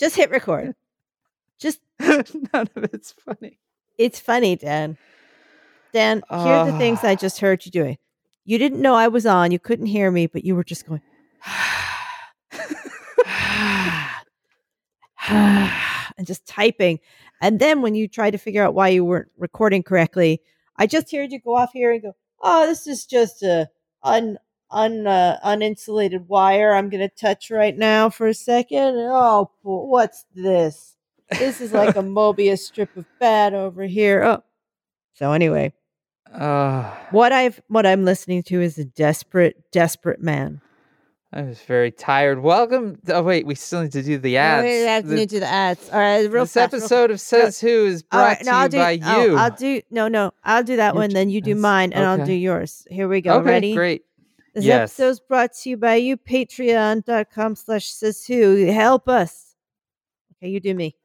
Just hit record. Just None of it's funny. it's funny, Dan. Dan, here are the things I Ah. just heard you doing. You didn't know I was on. You couldn't hear me, but you were just going and just typing. And then when you tried to figure out why you weren't recording correctly, I just heard you go off here and go, "Oh, this is just a un un uh, uninsulated wire. I'm going to touch right now for a second. Oh, what's this? This is like a Mobius strip of bad over here. Oh, so anyway, Uh, what I've what I'm listening to is a desperate, desperate man. I was very tired. Welcome. Oh wait, we still need to do the ads. I have to The- do the ads. All right, real this fast, real episode of Says Who is brought right, to I'll you do, by oh, you. I'll do no, no. I'll do that You're one. Then you do mine, and I'll do yours. Here we go. okay, Ready? great. This Yes. is brought to you by you. Patreon.com slash who. Help us. Okay, you do me.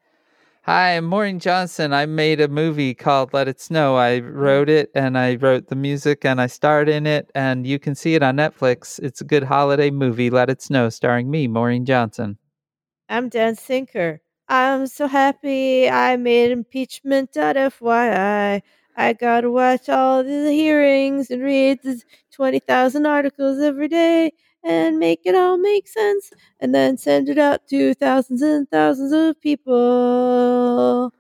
Hi, I'm Maureen Johnson. I made a movie called Let It Snow. I mm. wrote it and I wrote the music and I starred in it, and you can see it on Netflix. It's a good holiday movie, Let It Snow, starring me, Maureen Johnson. I'm Dan Sinker. I'm so happy I made impeachment.fyi. I got to watch all the hearings and read the 20,000 articles every day and make it all make sense and then send it out to thousands and thousands of people.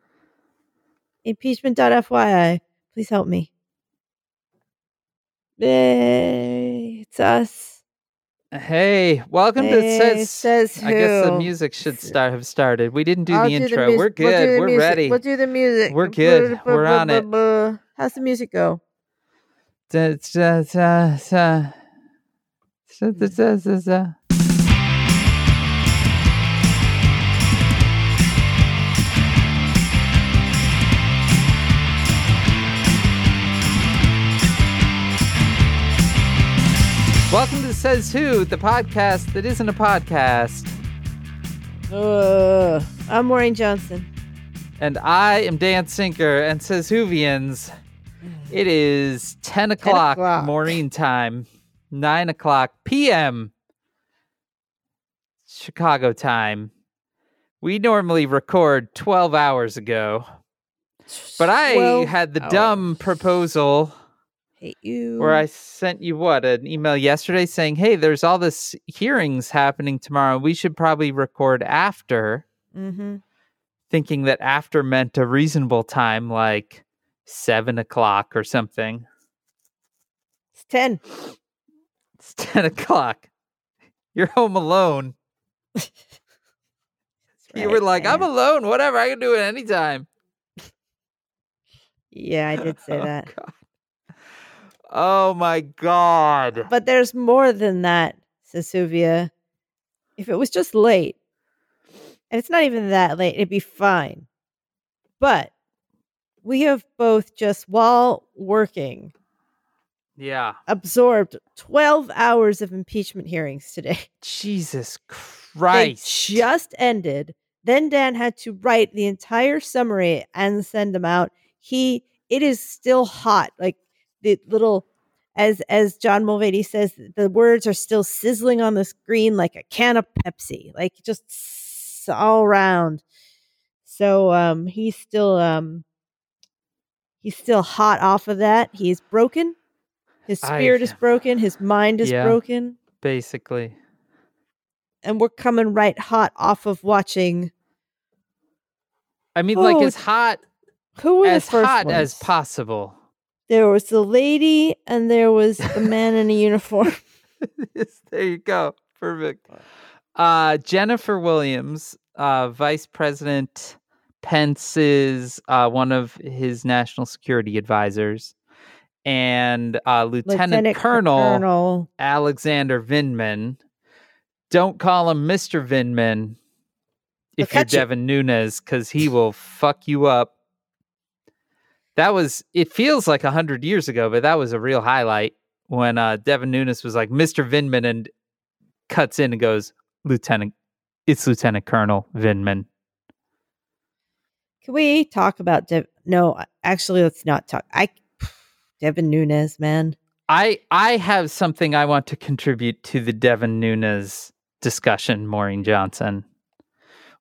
Impeachment.fyi. Please help me. Yay. It's us. Hey, welcome to Hey, Says. says I guess the music should start have started. We didn't do I'll the intro. mus- We're we'll good. We're music. ready. We'll do the music. We're good. We're on it. How's the music go? Da- da- da- da. Da- da- da- da- da. Welcome to Says Who, the podcast that isn't a podcast. Uh, I'm Maureen Johnson. And I am Dan Sinker and Says Whovians. It is 10 o'clock, o'clock. Maureen time, 9 o'clock p.m. Chicago time. We normally record 12 hours ago, but I had the dumb proposal Hate you. where I sent you what an email yesterday saying, "Hey, there's all this hearings happening tomorrow. We should probably record after." Mm-hmm. Thinking that after meant a reasonable time, like seven o'clock or something. It's 10. It's ten o'clock. You're home alone. you were like, "I'm alone. Whatever. I can do it anytime." Yeah, I did say Oh, that. God. Oh my god. But there's more than that, says Suvia. If it was just late, and it's not even that late, it'd be fine. But we have both just while working Yeah. absorbed 12 hours of impeachment hearings today. Jesus They Christ. just ended. Then Dan had to write the entire summary and send them out. He it is still hot. Like the little as as John Mulaney says, the words are still sizzling on the screen like a can of Pepsi. Like just all around. So um he's still um he's still hot off of that. He's broken. His I- spirit is broken. His mind is Yeah. broken Basically. and we're coming right hot off of watching I mean, like Oh, as hot who as hot as possible. There was the lady and there was the man in a uniform. Yes, there you go. Perfect. Uh, Jennifer Williams, uh, Vice President Pence's uh, one of his national security advisors, and uh, Lieutenant, Colonel, Colonel. Alexander Vindman. Don't call him Mr. Vindman if you're you. Devin Nunes, because he will fuck you up. That was, it feels like a hundred years ago, but that was a real highlight when uh, Devin Nunes was like Mr. Vindman and cuts in and goes, Lieutenant, it's Lieutenant Colonel Vindman. Can we talk about Dev? No, actually, let's not talk. I Devin Nunes, man. I I have something I want to contribute to the Devin Nunes discussion, Maureen Johnson.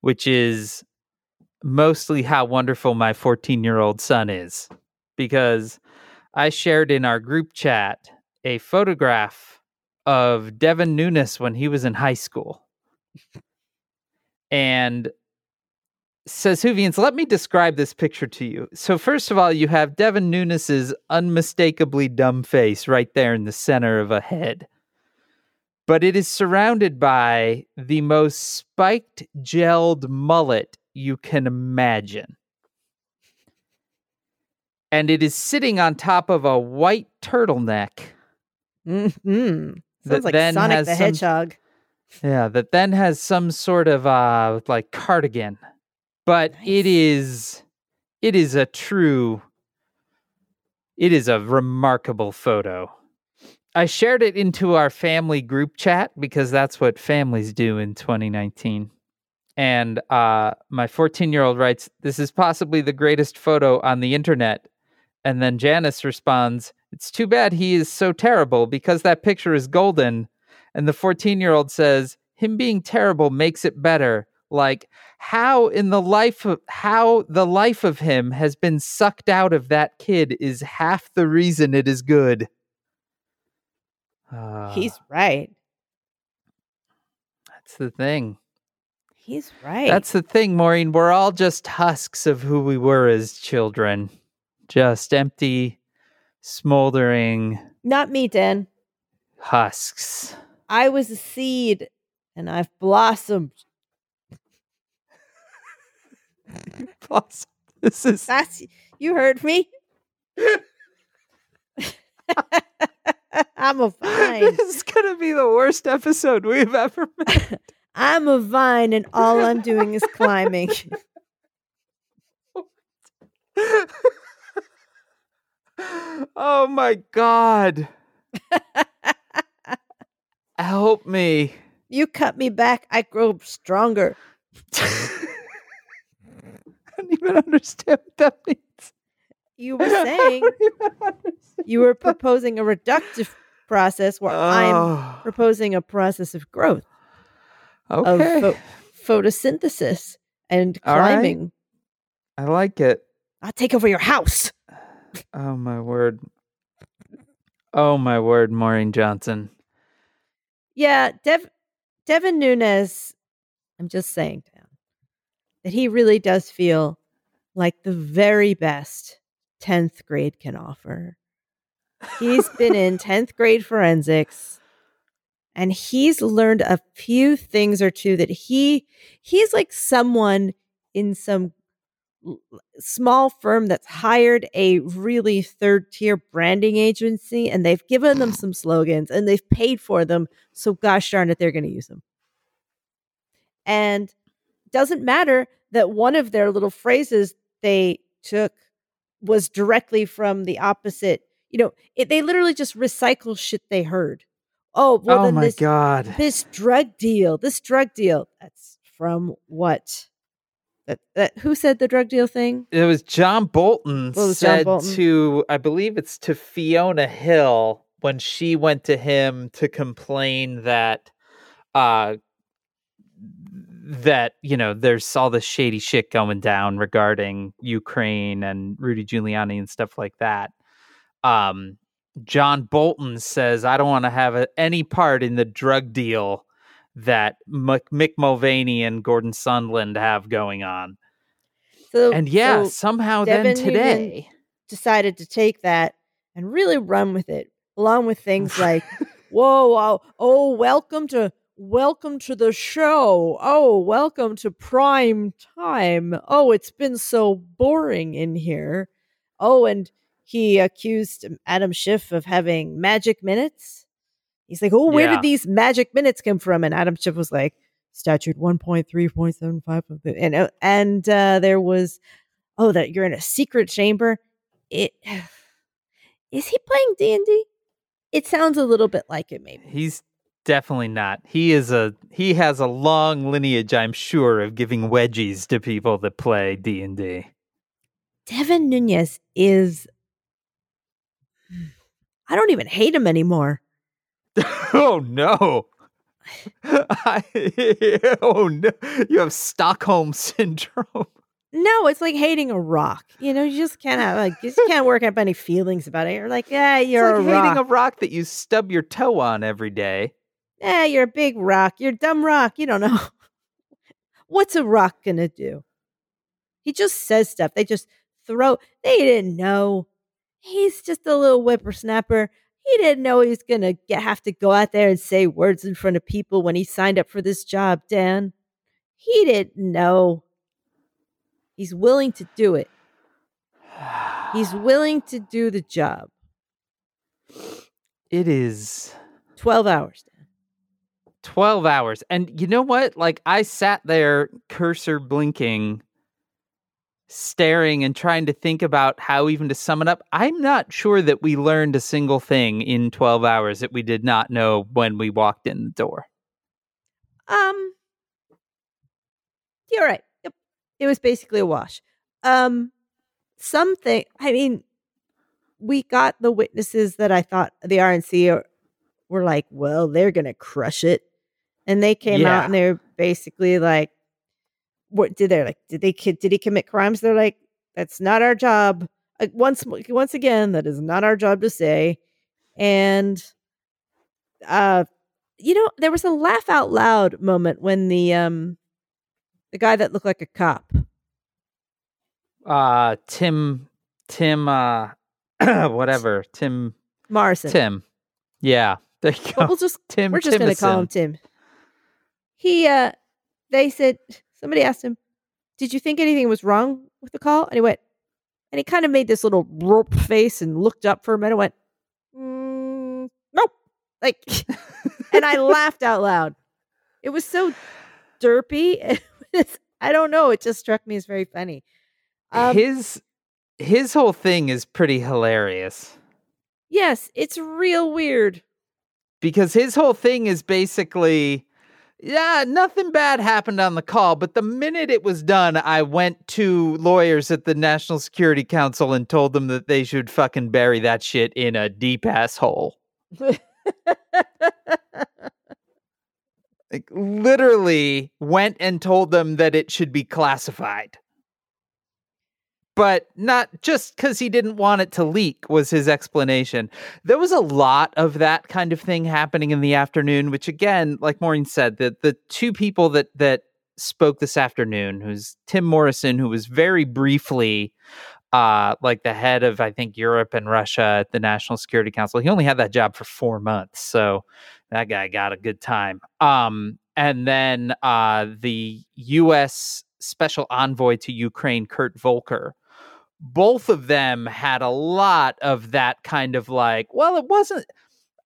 which is mostly how wonderful my 14 year old son is because I shared in our group chat a photograph of Devin Nunes when he was in high school. And says Whovians, let me describe this picture to you. So, first of all, you have Devin Nunes's unmistakably dumb face right there in the center of a head. But it is surrounded by the most spiked, gelled mullet you can imagine. And it is sitting on top of a white turtleneck. Mm-hmm. Sounds like then Sonic has the some- Hedgehog. Yeah, that then has some sort of uh like cardigan. But it Nice. is it is a true it is a remarkable photo. I shared it into our family group chat because that's what families do in 2019. And uh my 14-year-old writes, "This is possibly the greatest photo on the internet." And then Janice responds, "It's too bad he is so terrible because that picture is golden." And the 14 year old says, him being terrible makes it better. Like how in the life of how the life of him has been sucked out of that kid is half the reason it is good. Ah, He's right. that's the thing. He's right. That's the thing, Maureen. We're all just husks of who we were as children. Just empty, smoldering not me, Dan. husks. I was a seed and I've blossomed. Plus, this is That's you heard me. I'm a vine. This is gonna be the worst episode we've ever made. I'm a vine and all I'm doing is climbing. oh my god. Help me. You cut me back, I grow stronger. I don't even understand what that means. You were saying I don't even understand. you were proposing a reductive process where I'm Oh, proposing a process of growth, okay. of pho- photosynthesis and All right. climbing. I like it. I'll take over your house. Oh my word. Oh my word, Maureen Johnson. Yeah, Dev- Devin Nunes, I'm just saying, Dan, that he really does feel like the very best 10th grade can offer. He's been in 10th grade forensics and he's learned a few things or two that he he's like someone in some small firm that's hired a really third tier branding agency and they've given them some slogans and they've paid for them so gosh darn it they're going to use them and doesn't matter that one of their little phrases they took was directly from the opposite you know it, they literally just recycle shit they heard oh well oh then my this god. this drug deal this drug deal that's from what that, that who said the drug deal thing It was John Bolton What was John said Bolton? to I believe it's to Fiona Hill when she went to him to complain that uh that you know there's all this shady shit going down regarding Ukraine and Rudy Giuliani and stuff like that. Um John Bolton says I don't want to have a, any part in the drug deal that Mc- Mick Mulvaney and Gordon Sondland have going on. so And yeah, so somehow Devin then today, decided to take that and really run with it along with things like whoa wow, oh welcome to welcome to the show. Oh welcome to prime time. Oh it's been so boring in here. Oh and he accused adam schiff of having magic minutes he's like oh where Yeah. did these magic minutes come from and adam schiff was like statute 1.3.75 of the and uh, and uh, there was oh that you're in a secret chamber it is he playing d&d it sounds a little bit like it maybe he's definitely not. He is a he has a long lineage, I'm sure, of giving wedgies to people that play D and D. devin nunes is i don't even hate him anymore Oh no! I, oh no, you have Stockholm syndrome. No, it's like hating a rock. You know, you just can't have like you just can't work up any feelings about it. You're like, yeah, you're it's like a hating rock. a rock that you stub your toe on every day. Yeah, you're a big rock. You're a dumb rock. You don't know. What's a rock gonna do? He just says stuff. They just throw. They didn't know. He's just a little whippersnapper. He didn't know he was gonna get, have to go out there and say words in front of people when he signed up for this job. Dan, he didn't know. He's willing to do it. He's willing to do the job. It is Twelve hours. Dan. 12 hours. And you know what? Like, I sat there, cursor blinking, staring and trying to think about how even to sum it up. I'm not sure that we learned a single thing in 12 hours that we did not know when we walked in the door. Um, you're right. Yep, it was basically a wash. Um, something. I mean, we got the witnesses that I thought the RNC are, were like, well, they're gonna crush it, and they came Yeah. out and they're basically like, what did they like? Did they did he commit crimes? They're like, that's not our job. Like once once again, that is not our job to say, and uh you know, there was a laugh out loud moment when the um the guy that looked like a cop. Uh, Tim, Tim, uh, whatever, Tim, Morrison. Tim. Yeah, there you But go. we'll just Tim, we're just gonna call him Tim. He uh they said somebody asked him, Did you think anything was wrong with the call? And he went and he kind of made this little rope face and looked up for a minute and went, mm, nope. Like and I laughed out loud. It was so derpy. It's- I don't know. It just struck me as very funny. Um, his his whole thing is pretty hilarious. yes, it's real weird. because his whole thing is basically yeah nothing bad happened on the call but the minute it was done i went to lawyers at the national security council and told them that they should fucking bury that shit in a deep asshole. like literally went and told them that it should be classified but not just because he didn't want it to leak was his explanation. There was a lot of that kind of thing happening in the afternoon which again like maureen said the, the two people that that spoke this afternoon who's tim morrison who was very briefly uh like the head of i think europe and russia at the national security council he only had that job for four months so that guy got a good time. Um and then uh the us special envoy to ukraine kurt volker both of them had a lot of that kind of like, well, it wasn't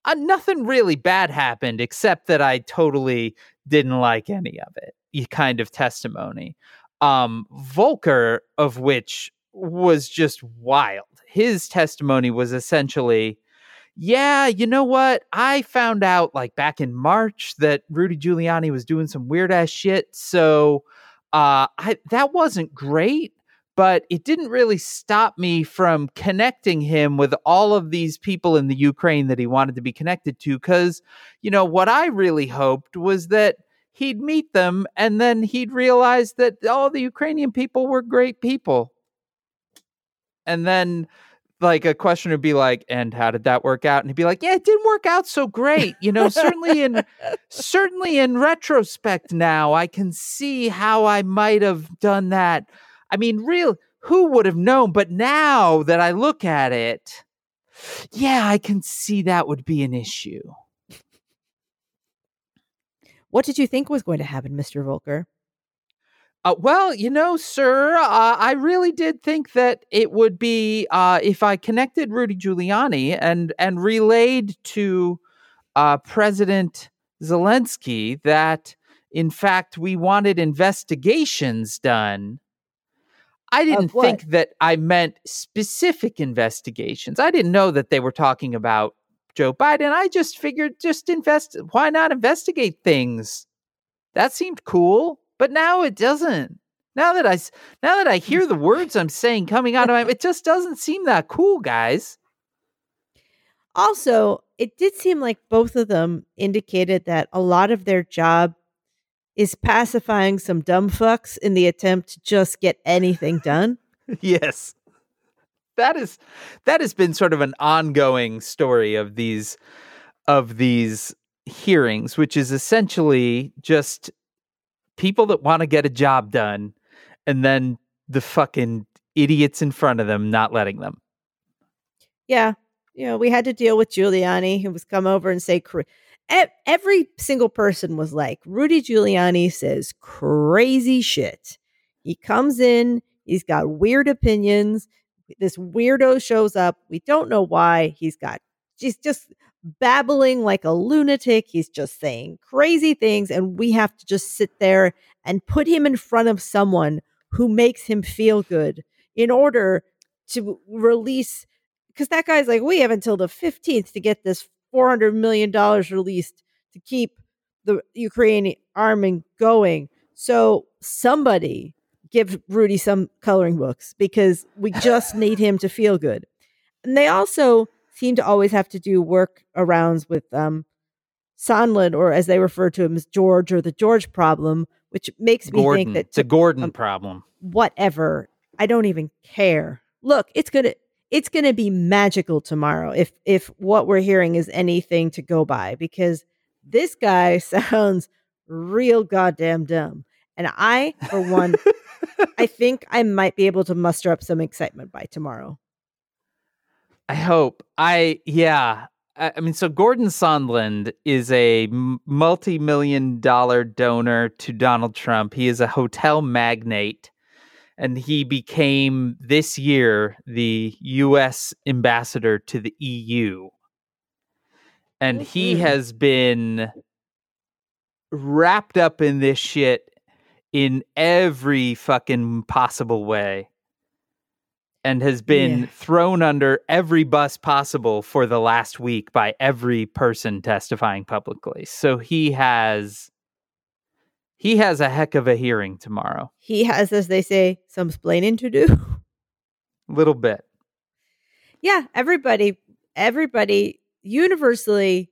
uh, nothing really bad happened except that I totally didn't like any of it. Kind of testimony. Um, Volker, of which was just wild. His testimony was essentially, yeah, you know what? I found out like back in March that Rudy Giuliani was doing some weird ass shit. So uh, I that wasn't great but it didn't really stop me from connecting him with all of these people in the Ukraine that he wanted to be connected to. Because, you know, what I really hoped was that he'd meet them and then he'd realize that all the Ukrainian people were great people. And then, like, a question would be like, and how did that work out? And he'd be like, yeah, it didn't work out so great. You know, certainly in certainly in retrospect now, I can see how I might have done that. I mean, real who would have known? But now that I look at it, yeah, I can see that would be an issue. What did you think was going to happen, Mr. Volker? Uh, well, you know, sir, uh, I really did think that it would be uh, if I connected Rudy Giuliani and and relayed to uh, President Zelensky that, in fact, we wanted investigations done. I didn't think that I meant specific investigations. I didn't know that they were talking about Joe Biden. I just figured just invest. Why not investigate things? That seemed cool, but now it doesn't. Now that I now that I hear the words I'm saying coming out of my, it just doesn't seem that cool, guys. Also, it did seem like both of them indicated that a lot of their job is pacifying some dumb fucks in the attempt to just get anything done. yes. That is that has been sort of an ongoing story of these of these hearings, which is essentially just people that want to get a job done and then the fucking idiots in front of them not letting them. Yeah. You know, we had to deal with Giuliani, who was come over and say, every single person was like, Rudy Giuliani says crazy shit. He comes in, he's got weird opinions. This weirdo shows up. We don't know why. He's got, he's just babbling like a lunatic. He's just saying crazy things. And we have to just sit there and put him in front of someone who makes him feel good in order to release. Because that guy's like, we have until the 15th to get this $400 million released to keep the Ukrainian army going. So somebody give Rudy some coloring books because we just need him to feel good. And they also seem to always have to do work arounds with um, Sondland, or as they refer to him as George, or the George problem, which makes me Gordon. think that it's the Gordon um, problem. Whatever. I don't even care. Look, it's gonna it's gonna be magical tomorrow if if what we're hearing is anything to go by because this guy sounds real goddamn dumb. And I, for one, I think I might be able to muster up some excitement by tomorrow. I hope. I yeah. I mean, so Gordon Sondland is a multi million dollar donor to Donald Trump. He is a hotel magnate, and he became this year the U.S. ambassador to the EU. And mm-hmm. he has been wrapped up in this shit in every fucking possible way and has been yeah. thrown under every bus possible for the last week by every person testifying publicly. So he has he has a heck of a hearing tomorrow. He has, as they say, some splaining to do. A little bit. Yeah, everybody, everybody, universally,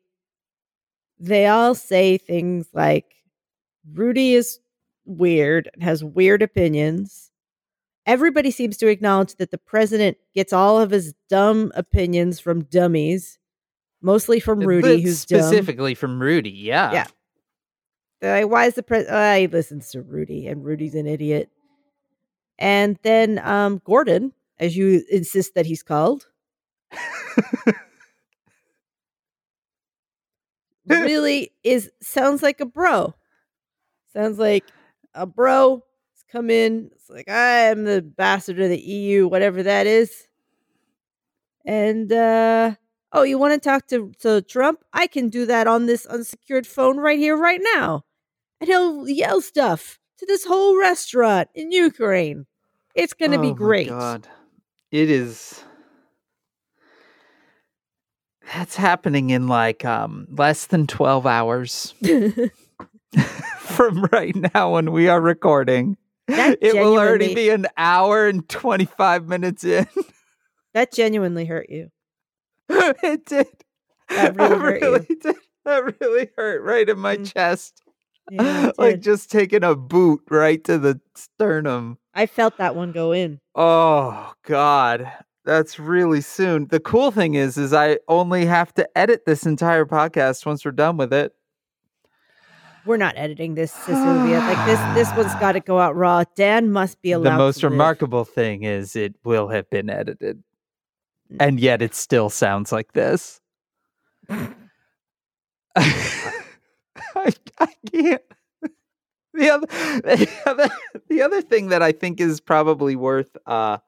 they all say things like Rudy is weird and has weird opinions everybody seems to acknowledge that the president gets all of his dumb opinions from dummies, mostly from uh, Rudy, who's specifically dumb. from Rudy. Yeah, yeah. Like, why is the president? Uh, he listens to Rudy, and Rudy's an idiot. And then um, Gordon, as you insist that he's called, really is sounds like a bro. Sounds like a bro come in. It's like I am the ambassador of the EU, whatever that is. And uh oh, you want to talk to, to Trump? I can do that on this unsecured phone right here, right now. And he'll yell stuff to this whole restaurant in Ukraine. It's gonna oh be great. God. It is that's happening in like um less than 12 hours from right now when we are recording. That it will already be an hour and 25 minutes in. that genuinely hurt you. it did. That really, hurt really. Did. That really hurt right in my mm. chest. Yeah, like just taking a boot right to the sternum. I felt that one go in. Oh God. That's really soon. The cool thing is is I only have to edit this entire podcast once we're done with it we're not editing this, Sylvia. like this, this one's got to go out raw. Dan must be allowed. The most remarkable thing is it will have been edited. And yet it still sounds like this. I, I can't. The other, the other, the other thing that I think is probably worth uh,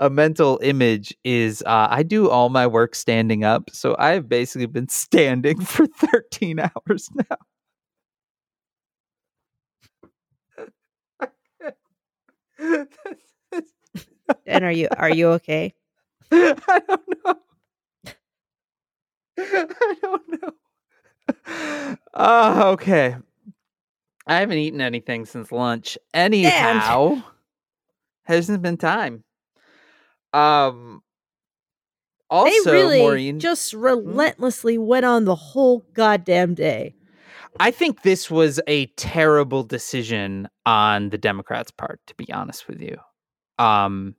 a mental image is uh, I do all my work standing up, so I've basically been standing for 13 hours now. and are you are you okay? I don't know. I don't know. Oh, okay. I haven't eaten anything since lunch. Anyhow, hasn't been time. Um, Also, they really Maureen, just relentlessly went on the whole goddamn day. I think this was a terrible decision on the Democrats' part, to be honest with you. Um,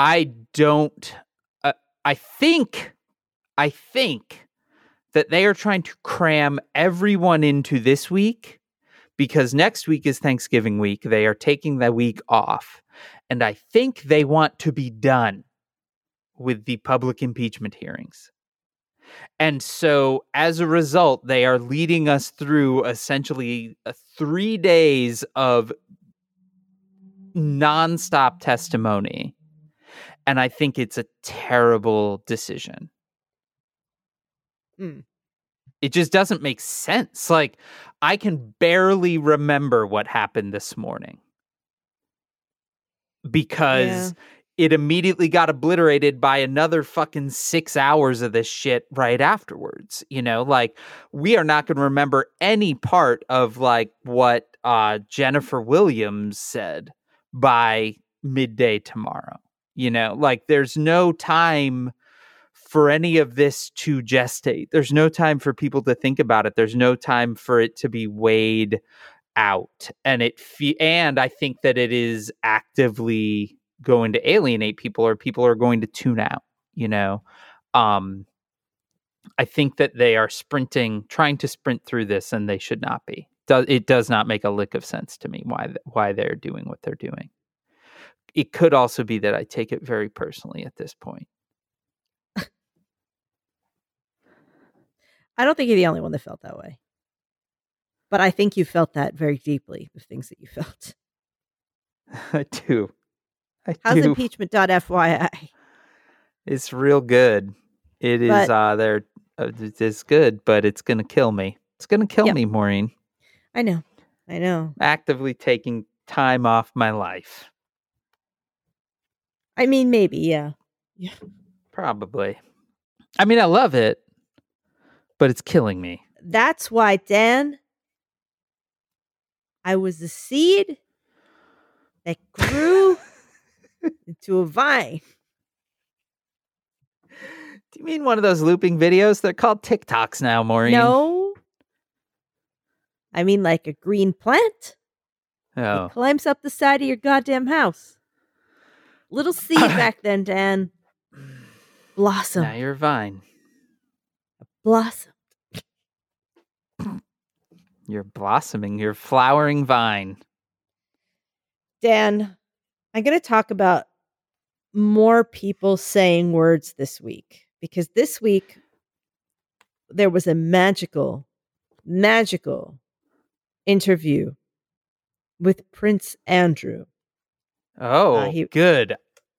I don't. Uh, I think. I think that they are trying to cram everyone into this week because next week is Thanksgiving week. They are taking the week off, and I think they want to be done with the public impeachment hearings. And so, as a result, they are leading us through essentially uh, three days of nonstop testimony. And I think it's a terrible decision. Mm. It just doesn't make sense. Like, I can barely remember what happened this morning because it immediately got obliterated by another fucking six hours of this shit right afterwards. You know, like we are not going to remember any part of like what uh, Jennifer Williams said by midday tomorrow. You know, like there's no time for any of this to gestate. There's no time for people to think about it. There's no time for it to be weighed out. And it fe- and I think that it is actively going to alienate people or people are going to tune out, you know. Um I think that they are sprinting trying to sprint through this and they should not be. It does not make a lick of sense to me why why they're doing what they're doing. It could also be that I take it very personally at this point. I don't think you're the only one that felt that way. But I think you felt that very deeply, the things that you felt. I do. I How's do. impeachment.fyi? It's real good. It is But- uh there uh, it's good, but it's going to kill me. It's going to kill Yep. me, Maureen. I know. I know. Actively taking time off my life. I mean, maybe, yeah. Yeah. Probably. I mean, I love it, but it's killing me. That's why, Dan, I was the seed that grew into a vine. Do you mean one of those looping videos? They're called TikToks now, Maureen. No. I mean, like a green plant. Oh. It climbs up the side of your goddamn house. Little seed back then, Dan. Blossom. Now you're Vine. Blossom. You're blossoming. You're flowering vine. Dan, I'm going to talk about more people saying words this week because this week there was a magical, magical interview with Prince Andrew. Oh, he- good.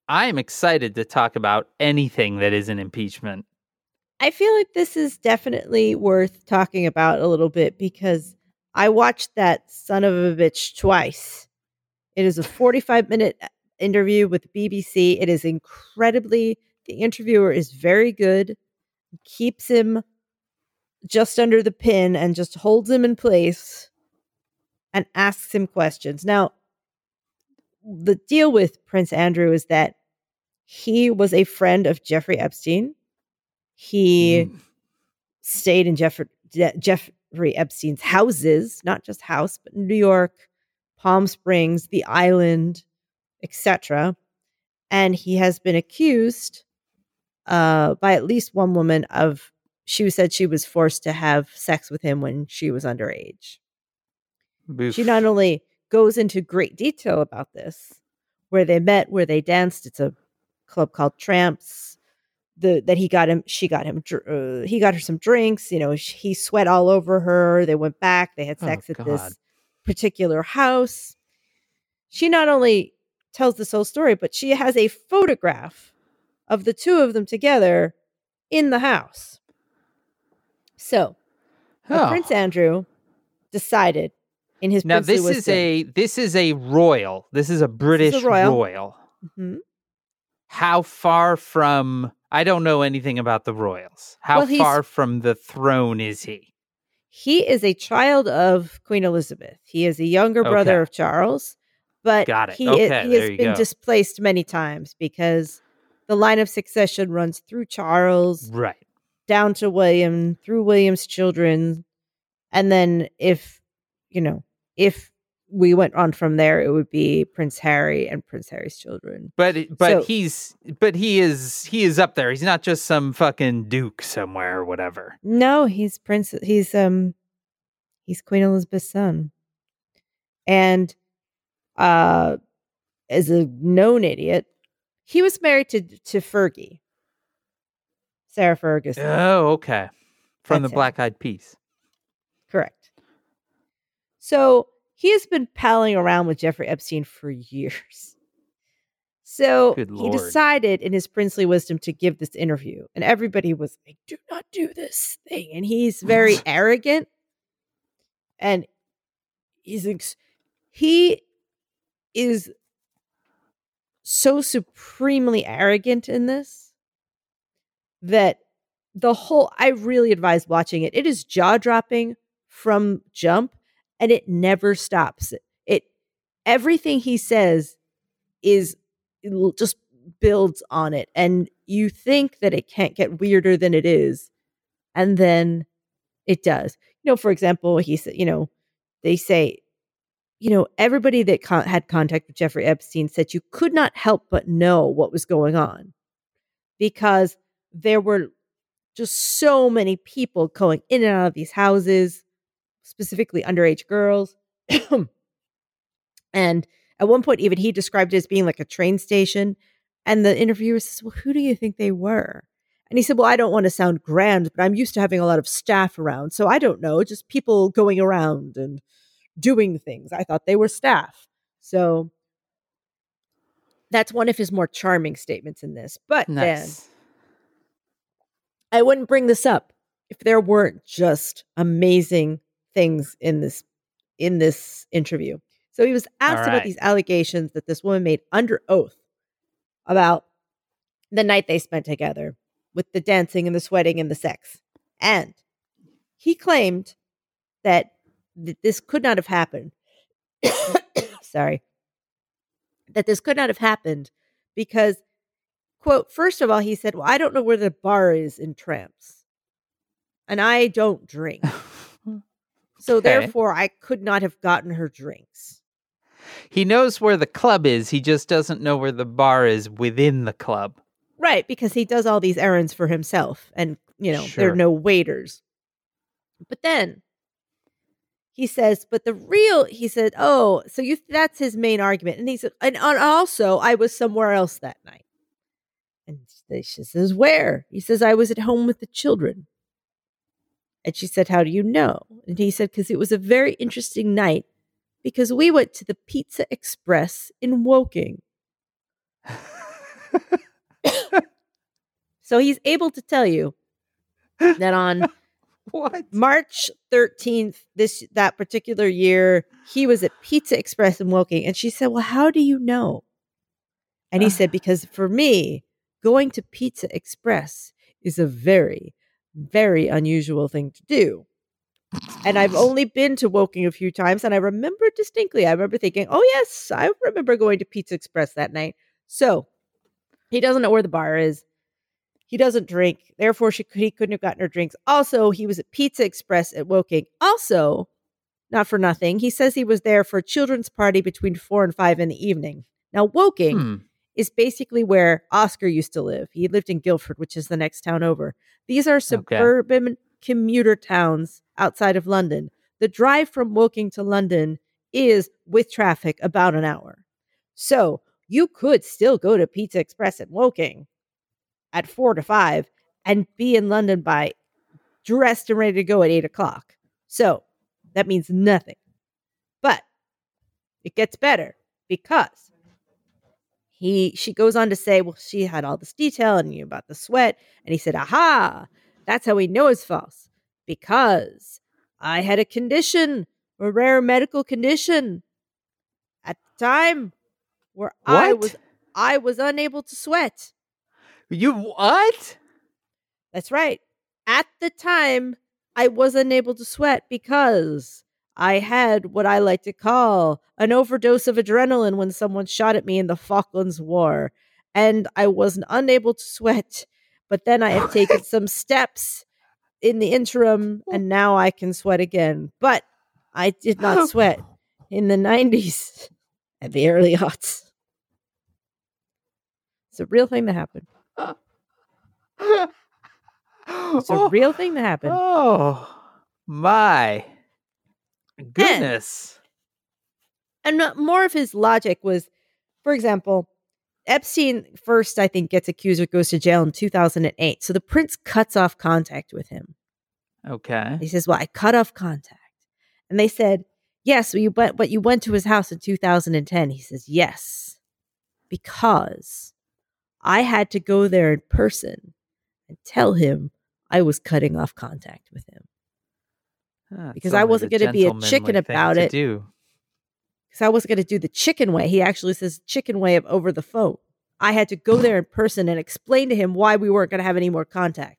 I am excited to talk about anything that is an impeachment. I feel like this is definitely worth talking about a little bit because I watched that son of a bitch twice. It is a 45 minute uh, interview with BBC. It is incredibly, the interviewer is very good, keeps him just under the pin and just holds him in place and asks him questions. Now, the deal with Prince Andrew is that he was a friend of Jeffrey Epstein. He Mm. stayed in Jeff- Je- Jeffrey Epstein's houses, not just house, but New York, Palm Springs, the island, etc. And he has been accused uh, by at least one woman of she said she was forced to have sex with him when she was underage. Boof. She not only goes into great detail about this, where they met, where they danced. It's a club called Tramps. The that he got him, she got him. Uh, he got her some drinks. You know, sh- he sweat all over her. They went back. They had Oh, sex at God. this particular house. She not only tells this whole story, but she has a photograph of the two of them together in the house. So Oh. Prince Andrew decided in his Now this is a this is a royal. This is a British royal. royal. Mhm. How far from I don't know anything about the royals. How Well, far from the throne is he? He is a child of Queen Elizabeth. He is a younger brother Okay. of Charles, but he, Okay, i- he has been go. displaced many times because the line of succession runs through Charles Right. down to William, through William's children, and then if you know, if we went on from there, it would be Prince Harry and Prince Harry's children. But but So- he's but he is he is up there. He's not just some fucking duke somewhere or whatever. No, he's Prince. He's um, he's Queen Elizabeth's son, and uh, as a known idiot, he was married to to Fergie, Sarah Ferguson. Oh, okay. From That's the. Black Eyed Peas. Correct. So he has been palling around with Jeffrey Epstein for years. So he decided in his princely wisdom to give this interview, and everybody was like, do not do this thing. And he's very arrogant. And he's ex- he is so supremely arrogant in this that the whole I really advise watching it. It is jaw dropping from jump and it never stops. It everything he says is just builds on it and you think that it can't get weirder than it is and then it does. You know, for example, he said, you know, they say you know, everybody that con- had contact with Jeffrey Epstein said you could not help but know what was going on because there were just so many people going in and out of these houses, specifically underage girls. and at one point, even he described it as being like a train station. And the interviewer says, Well, who do you think they were? And he said, Well, I don't want to sound grand, but I'm used to having a lot of staff around. So I don't know, just people going around and doing things. I thought they were staff. So that's one of his more charming statements in this. But then I wouldn't bring this up if there weren't just amazing things in this in this interview. So he was asked about these allegations that this woman made under oath about the night they spent together with the dancing and the sweating and the sex. And he claimed that th- this could not have happened. Sorry. That this could not have happened because quote first of all he said well i don't know where the bar is in tramps and i don't drink so Okay. therefore i could not have gotten her drinks He knows where the club is. He just doesn't know where the bar is within the club. right because he does all these errands for himself and you know there are no waiters but then he says but the real he said oh so you that's his main argument and he said and, and also i was somewhere else that night and she says where he says i was at home with the children and she said how do you know and he said because it was a very interesting night because we went to the pizza express in woking so he's able to tell you that on what? March 13th, this that particular year, he was at Pizza Express in Woking. And she said, Well, how do you know? And he said, Because for me, going to Pizza Express is a very, very unusual thing to do. And I've only been to Woking a few times, and I remember distinctly. I remember thinking, Oh, yes, I remember going to Pizza Express that night. So he doesn't know where the bar is. He doesn't drink. Therefore, she, he couldn't have gotten her drinks. Also, he was at Pizza Express at Woking. Also, not for nothing, he says he was there for a children's party between four and five in the evening. Now, Woking Hmm. Is basically where Oscar used to live. He lived in Guildford, which is the next town over. These are suburban commuter towns outside of London. The drive from Woking to London is, with traffic, about an hour. So you could still go to Pizza Express in Woking at four to five and be in London by dressed and ready to go at eight o'clock. So that means nothing. But it gets better because he she goes on to say, well, she had all this detail and you about the sweat, and he said, aha, that's how we know it's false. Because I had a condition, a rare medical condition at the time where I was I was unable to sweat. You what? That's right. At the time, I was unable to sweat because I had what I like to call an overdose of adrenaline when someone shot at me in the Falklands War. and I wasn't unable to sweat. But then I have taken some steps in the interim, oh. and now I can sweat again. But I did not sweat in the 90s and the early aughts. It's a real thing that happened. It's a real thing that happened. Oh my goodness. And uh, more of his logic was, for example, Epstein first, I think, gets accused or goes to jail in 2008. So the prince cuts off contact with him. Okay. He says, Well, I cut off contact. And they said, Yes, well, you went, but you went to his house in 2010. He says, Yes, because I had to go there in person and tell him I was cutting off contact with him. Ah, Because I wasn't gonna be a chicken about it. Because I wasn't going to do the chicken way. He actually says chicken way of over the phone. I had to go there in person and explain to him why we weren't going to have any more contact.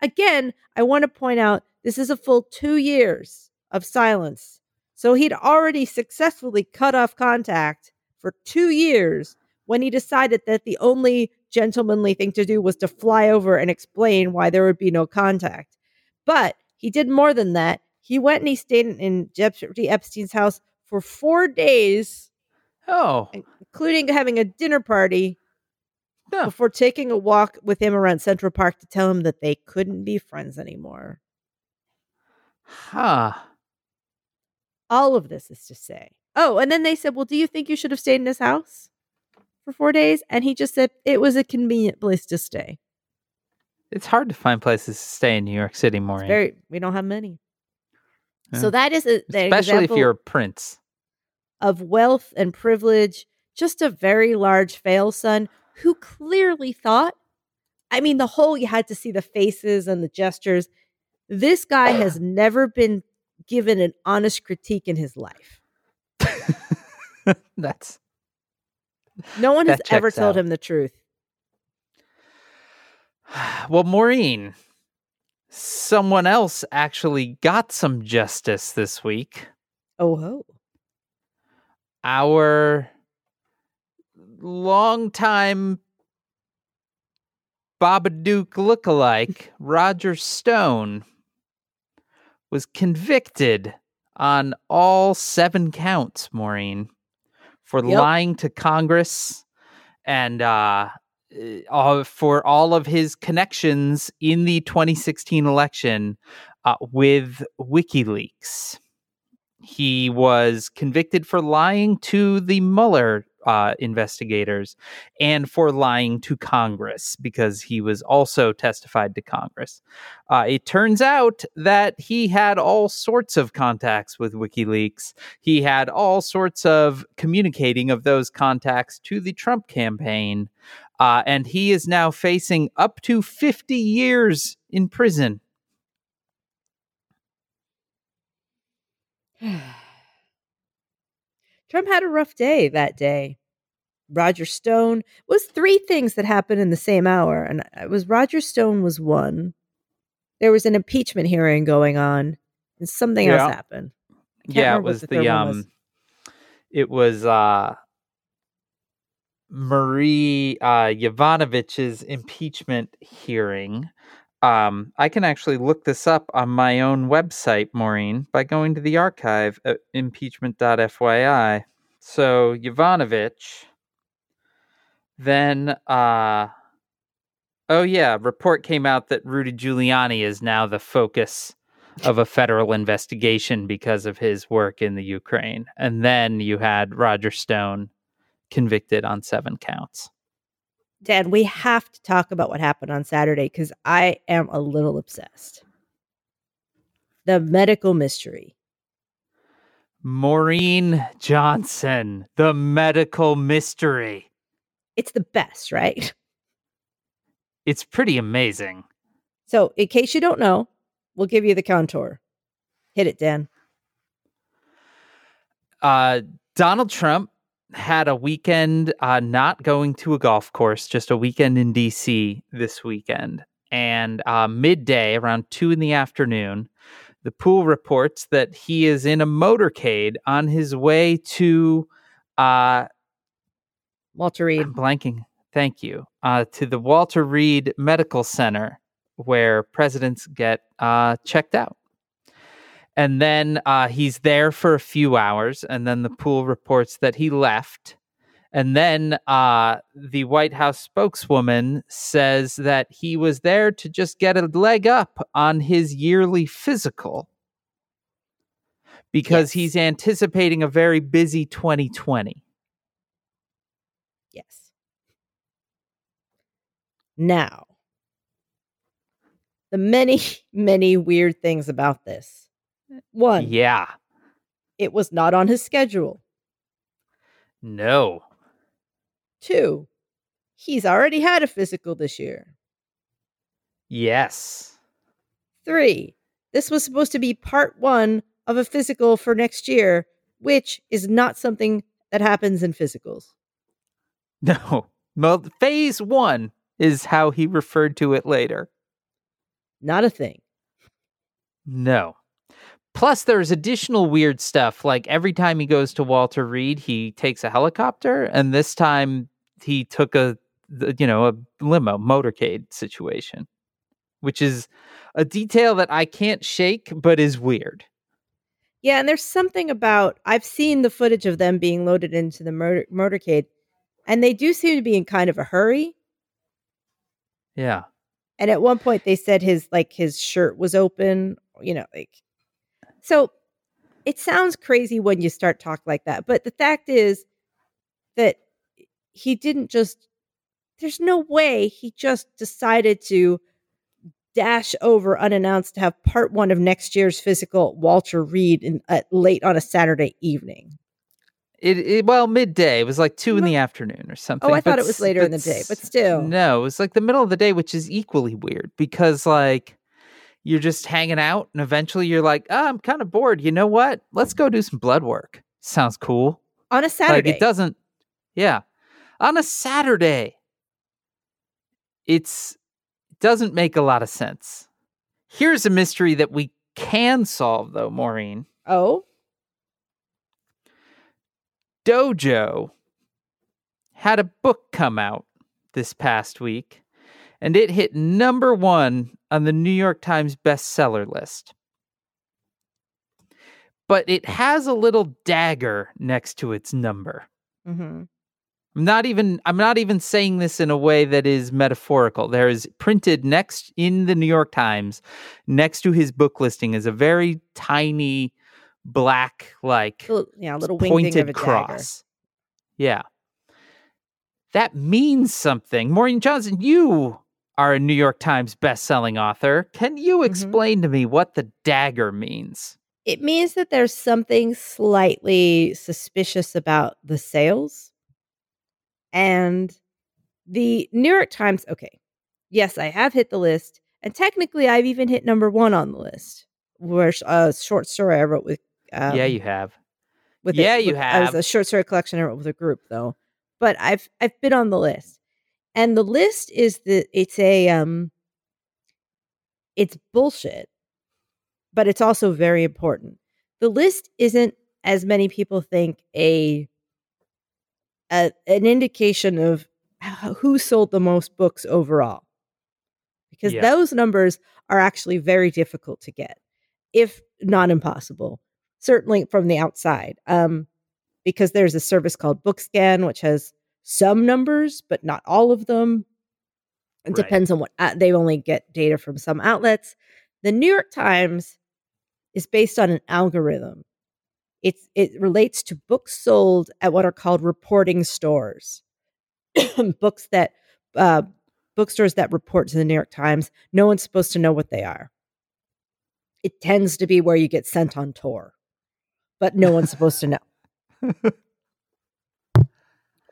Again, I want to point out this is a full two years of silence. So he'd already successfully cut off contact for two years when he decided that the only gentlemanly thing to do was to fly over and explain why there would be no contact. But he did more than that. He went and he stayed in- in Jeffrey Epstein's house for four days, Oh, including having a dinner party Huh. before taking a walk with him around Central Park to tell him that they couldn't be friends anymore. huh. All of this is to say. Oh, and then they said, Well, do you think you should have stayed in his house for four days? And he just said it was a convenient place to stay. It's hard to find places to stay in New York City, It's Maureen. very, we don't have many. Yeah. So that is a, Especially if you're a prince. of wealth and privilege, just a very large fail son who clearly thought, I mean, the whole, you had to see the faces and the gestures. This guy has never been given an honest critique in his life. That's No one has ever told out. him the truth. well, Maureen. Someone else actually got some justice this week. Oh, ho. Our longtime Babadook lookalike, Roger Stone, was convicted on all seven counts, Maureen, for Yep. lying to Congress and uh, uh, for all of his connections in the 2016 election uh, with WikiLeaks. He was convicted for lying to the Mueller uh, investigators and for lying to Congress because he was also testified to Congress. Uh, it turns out that he had all sorts of contacts with WikiLeaks. He had all sorts of communicating of those contacts to the Trump campaign. Uh, and he is now facing up to 50 years in prison. Trump had a rough day that day. Roger Stone was three things that happened in the same hour, and it was Roger Stone was one. There was an impeachment hearing going on, and something Yeah. else happened. Yeah, it was the the, um was. it was uh Marie uh Yovanovitch's impeachment hearing. Um I can actually look this up on my own website, Maureen, by going to the archive at impeachment.fyi. So Yovanovitch then uh oh yeah, report came out that Rudy Giuliani is now the focus of a federal investigation because of his work in the Ukraine. And then you had Roger Stone convicted on seven counts. Dan, we have to talk about what happened on Saturday because I am a little obsessed. The medical mystery. Maureen Johnson, the medical mystery. It's the best, right? It's pretty amazing. So, in case you don't know, we'll give you the contour. Hit it, Dan. Uh, Donald Trump had a weekend uh, not going to a golf course, just a weekend in DC this weekend. And uh, midday, around two in the afternoon, the pool reports that he is in a motorcade on his way to, uh, Walter Reed. I'm blanking, Thank you. Uh, to the Walter Reed Medical Center, where presidents get uh, checked out. And then uh, he's there for a few hours, and then the pool reports that he left. And then uh, the White House spokeswoman says that he was there to just get a leg up on his yearly physical because Yes. he's anticipating a very busy 2020. Yes. Now, the many, many weird things about this. One, Yeah. it was not on his schedule. No. Two, he's already had a physical this year. Yes. Three, this was supposed to be part one of a physical for next year, which is not something that happens in physicals. No. Well, phase one is how he referred to it later. Not a thing. No. Plus, there's additional weird stuff. Like every time he goes to Walter Reed, he takes a helicopter, and this time he took a, you know, a limo motorcade situation, which is a detail that I can't shake, but is weird. Yeah, and there's something about I've seen the footage of them being loaded into the motor, motorcade, and they do seem to be in kind of a hurry. Yeah. And at one point, they said his like his shirt was open. You know, like so. It sounds crazy when you start talk like that, but the fact is that he didn't just. There's no way he just decided to dash over unannounced to have part one of next year's physical Walter Reed in at late on a Saturday evening. It, it well midday. It was like two in the afternoon or something. Oh, I thought it was later in the day, but still. No, it was like the middle of the day, which is equally weird because like you're just hanging out and eventually you're like, oh, I'm kind of bored. You know what? Let's go do some blood work. Sounds cool. on a Saturday. Like it doesn't. Yeah, on a Saturday. It's it doesn't make a lot of sense. Here's a mystery that we can solve, though, Maureen. Oh, Dojo had a book come out this past week, and it hit number one on the New York Times bestseller list. But it has a little dagger next to its number. mm-hmm. I'm not even I'm not even saying this in a way that is metaphorical. There is printed next in the New York Times next to his book listing is a very tiny black like yeah, little wing thing of a pointed dagger. cross. Yeah. That means something. Maureen Johnson, you are a New York Times best-selling author. Can you Mhm. explain to me what the dagger means? It means that there's something slightly suspicious about the sales. And the New York Times, okay, yes, I have hit the list. And technically, I've even hit number one on the list, where a short story I wrote with. Um, yeah, you have. with Yeah, it, you with- I was a short story collection I wrote with a group though, but I've I've been on the list, and the list is the it's a um, it's bullshit, but it's also very important. The list isn't as many people think a, a an indication of who sold the most books overall, because Yeah. those numbers are actually very difficult to get, if not impossible certainly from the outside um because there's a service called bookscan which has some numbers but not all of them. It Right. depends on what uh, they only get data from some outlets. The new york times is based on an algorithm. It's it relates to books sold at what are called reporting stores. Books that uh bookstores that report to the new york times no one's supposed to know what they are. It tends to be where you get sent on tour but no one's supposed to know.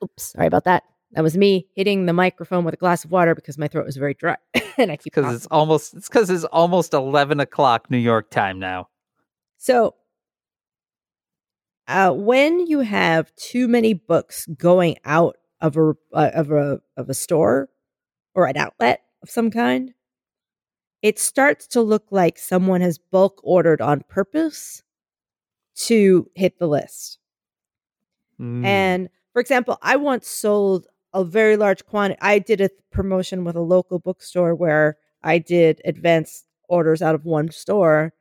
Oops, sorry about that. That was me hitting the microphone with a glass of water because my throat was very dry, and I keep Because it's almost it's because it's almost eleven o'clock New York time now. So, uh, when you have too many books going out of a uh, of a of a store or an outlet of some kind, it starts to look like someone has bulk ordered on purpose to hit the list. Mm. And for example, I once sold a very large quantity. I did a promotion with a local bookstore where I did advance orders out of one store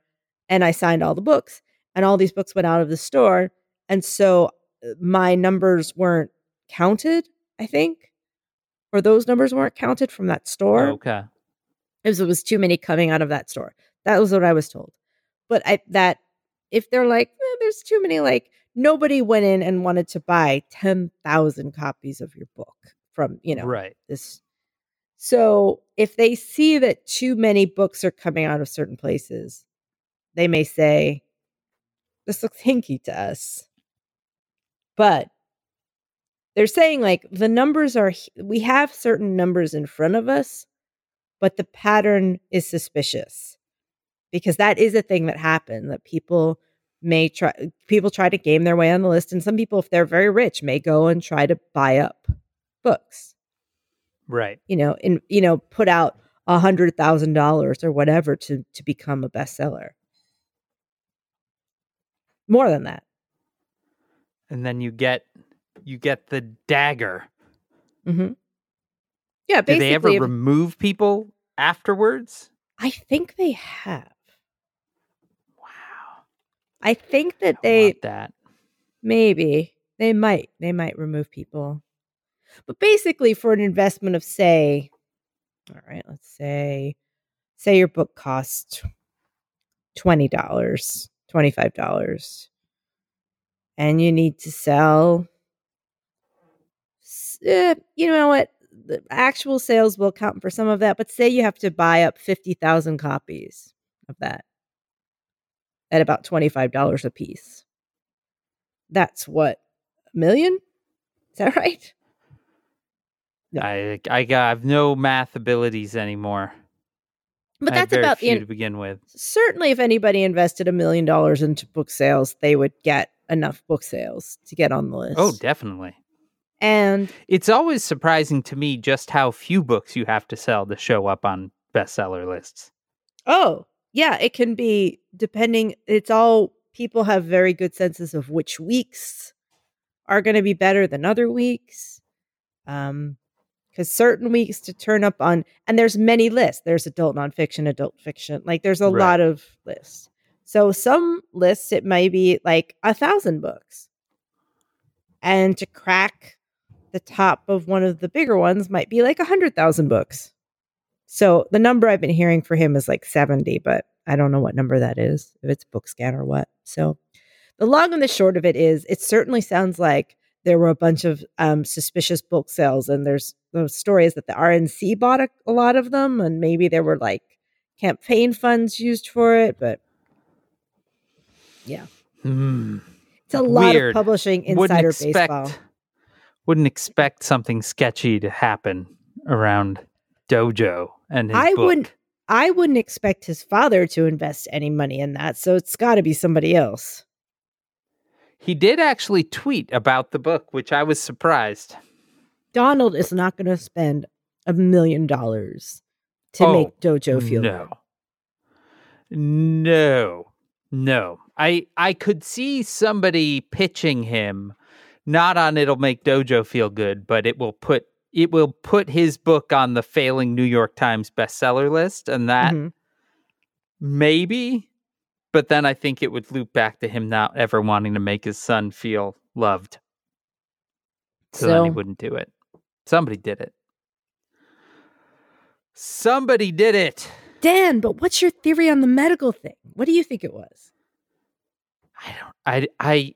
and I signed all the books and all these books went out of the store and so uh, my numbers weren't counted, I think. Or those numbers weren't counted from that store. Okay. It was, it was too many coming out of that store. That was what I was told. But I that if they're like, eh, there's too many, like nobody went in and wanted to buy ten thousand copies of your book from you know Right. this. So if they see that too many books are coming out of certain places, they may say, "This looks hinky to us." But they're saying like the numbers are we have certain numbers in front of us, but the pattern is suspicious because that is a thing that happened that people may try people try to game their way on the list and some people if they're very rich may go and try to buy up books Right. you know and you know put out a hundred thousand dollars or whatever to to become a bestseller more than that And then you get you get the dagger. mm-hmm. yeah Do they ever if- remove people afterwards? i think they have. I think that I they that. Maybe they might they might remove people. But basically for an investment of say all right, let's say say your book costs $20, $25 and you need to sell eh, you know what the actual sales will count for some of that, but say you have to buy up 50,000 copies of that at about $25 a piece. That's what a million? Is that right? No. I I got I have no math abilities anymore. But that's about the few in- to begin with. certainly if anybody invested a million dollars into book sales, they would get enough book sales to get on the oh, list. Oh, definitely. and It's always surprising to me just how few books you have to sell to show up on bestseller lists. oh, yeah, it can be depending. It's all people have very good senses of which weeks are going to be better than other weeks. Um, because certain weeks to turn up on, and there's many lists. There's adult nonfiction, adult fiction. Like there's a Right. lot of lists. So some lists it might be like a thousand books, and to crack the top of one of the bigger ones might be like a hundred thousand books. So the number I've been hearing for him is like 70, but I don't know what number that is, if it's Bookscan or what. So the long and the short of it is it certainly sounds like there were a bunch of um, suspicious book sales, and there's the story is that the RNC bought a, a lot of them, and maybe there were like campaign funds used for it, but Hmm. it's a lot Weird. of publishing Wouldn't insider expect baseball. wouldn't expect something sketchy to happen around Dojo and his I book. wouldn't I wouldn't expect his father to invest any money in that, so it's got to be somebody else. He did actually tweet about the book, which I was surprised. Donald is not going to spend a million dollars to Oh, make Dojo feel no. good. No. No. I I could see somebody pitching him not on it'll make Dojo feel good, but it will put it will put his book on the failing New York Times bestseller list and that Mhm. maybe but then I think it would loop back to him not ever wanting to make his son feel loved. So, then he wouldn't do it. Somebody did it. Somebody did it. Dan, but what's your theory on the medical thing? What do you think it was? I don't. I. I.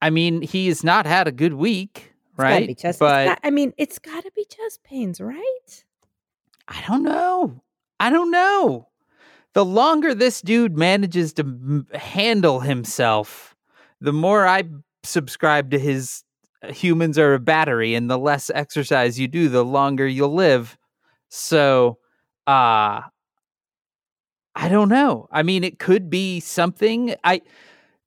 I mean, he has not had a good week, right? chest. but got- I mean, it's got to be chest pains, right? I don't know. I don't know. The longer this dude manages to m- handle himself, the more I subscribe to his uh, humans are a battery, and the less exercise you do, the longer you'll live. So, uh I don't know. I mean, it could be something. I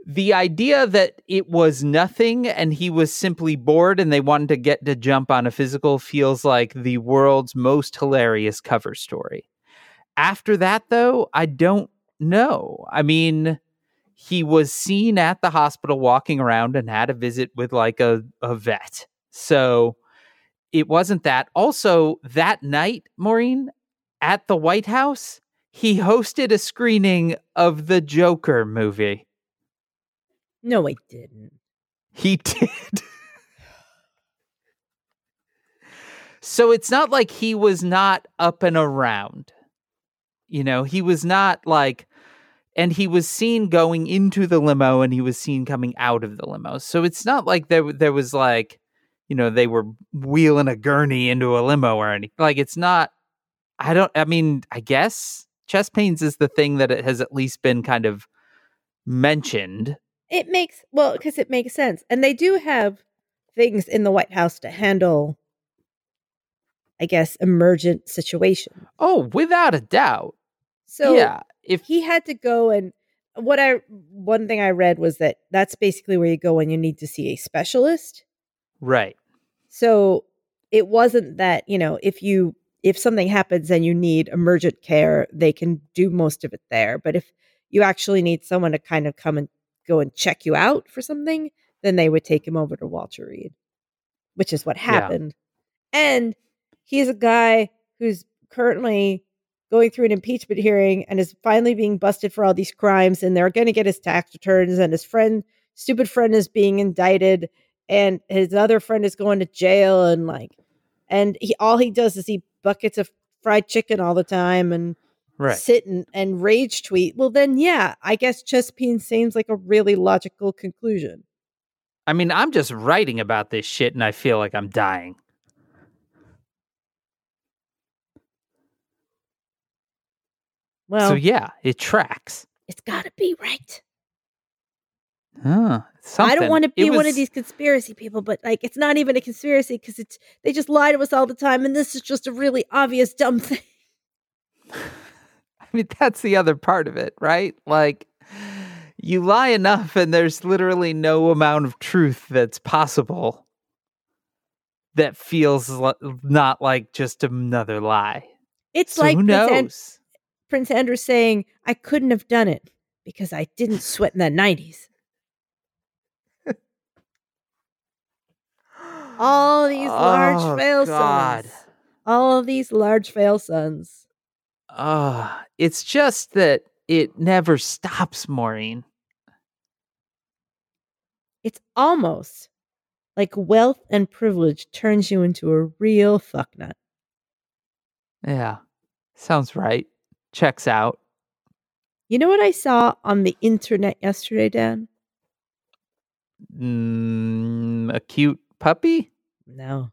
the idea that it was nothing and he was simply bored and they wanted to get to jump on a physical feels like the world's most hilarious cover story. After that, though, I don't know. I mean, he was seen at the hospital walking around and had a visit with like a, a vet. So it wasn't that. Also, that night, Maureen, at the White House, he hosted a screening of the Joker movie. No, I didn't. He did. so it's not like he was not up and around. You know, he was not like, and he was seen going into the limo and he was seen coming out of the limo. So it's not like there, there was like, you know, they were wheeling a gurney into a limo or anything. Like it's not, I don't, I mean, I guess chest pains is the thing that it has at least been kind of mentioned. It makes, well, because it makes sense. And they do have things in the White House to handle, I guess, emergent situations. Oh, without a doubt. So yeah. If he had to go and what I one thing I read was that that's basically where you go when you need to see a specialist. right. So it wasn't that, you know, if you if something happens and you need emergent care, they can do most of it there. But if you actually need someone to kind of come and go and check you out for something, then they would take him over to Walter Reed, which is what happened. And he's a guy who's currently going through an impeachment hearing and is finally being busted for all these crimes and they're going to get his tax returns and his friend stupid friend is being indicted and his other friend is going to jail and like and he all he does is eat buckets of fried chicken all the time and Right. sit and, and rage tweet well then yeah i guess chespin seems like a really logical conclusion I mean, I'm just writing about this shit and I feel like I'm dying. well so yeah, it tracks. it's gotta be right Huh. i don't want to be one of these conspiracy people but like it's not even a conspiracy because it's they just lie to us all the time and this is just a really obvious dumb thing mean, that's the other part of it, right? Like, you lie enough, and there's literally no amount of truth that's possible that feels li- not like just another lie. it's So like who Prince. An- Prince andrew saying i couldn't have done it because i didn't sweat in the 90s all these large Oh, fail God. sons. All of these large fail sons. Uh, it's just that it never stops, Maureen. It's almost like wealth and privilege turns you into a real fucknut. Yeah, sounds right. Checks out. You know what I saw on the internet yesterday, Dan? Mm, a cute puppy? No.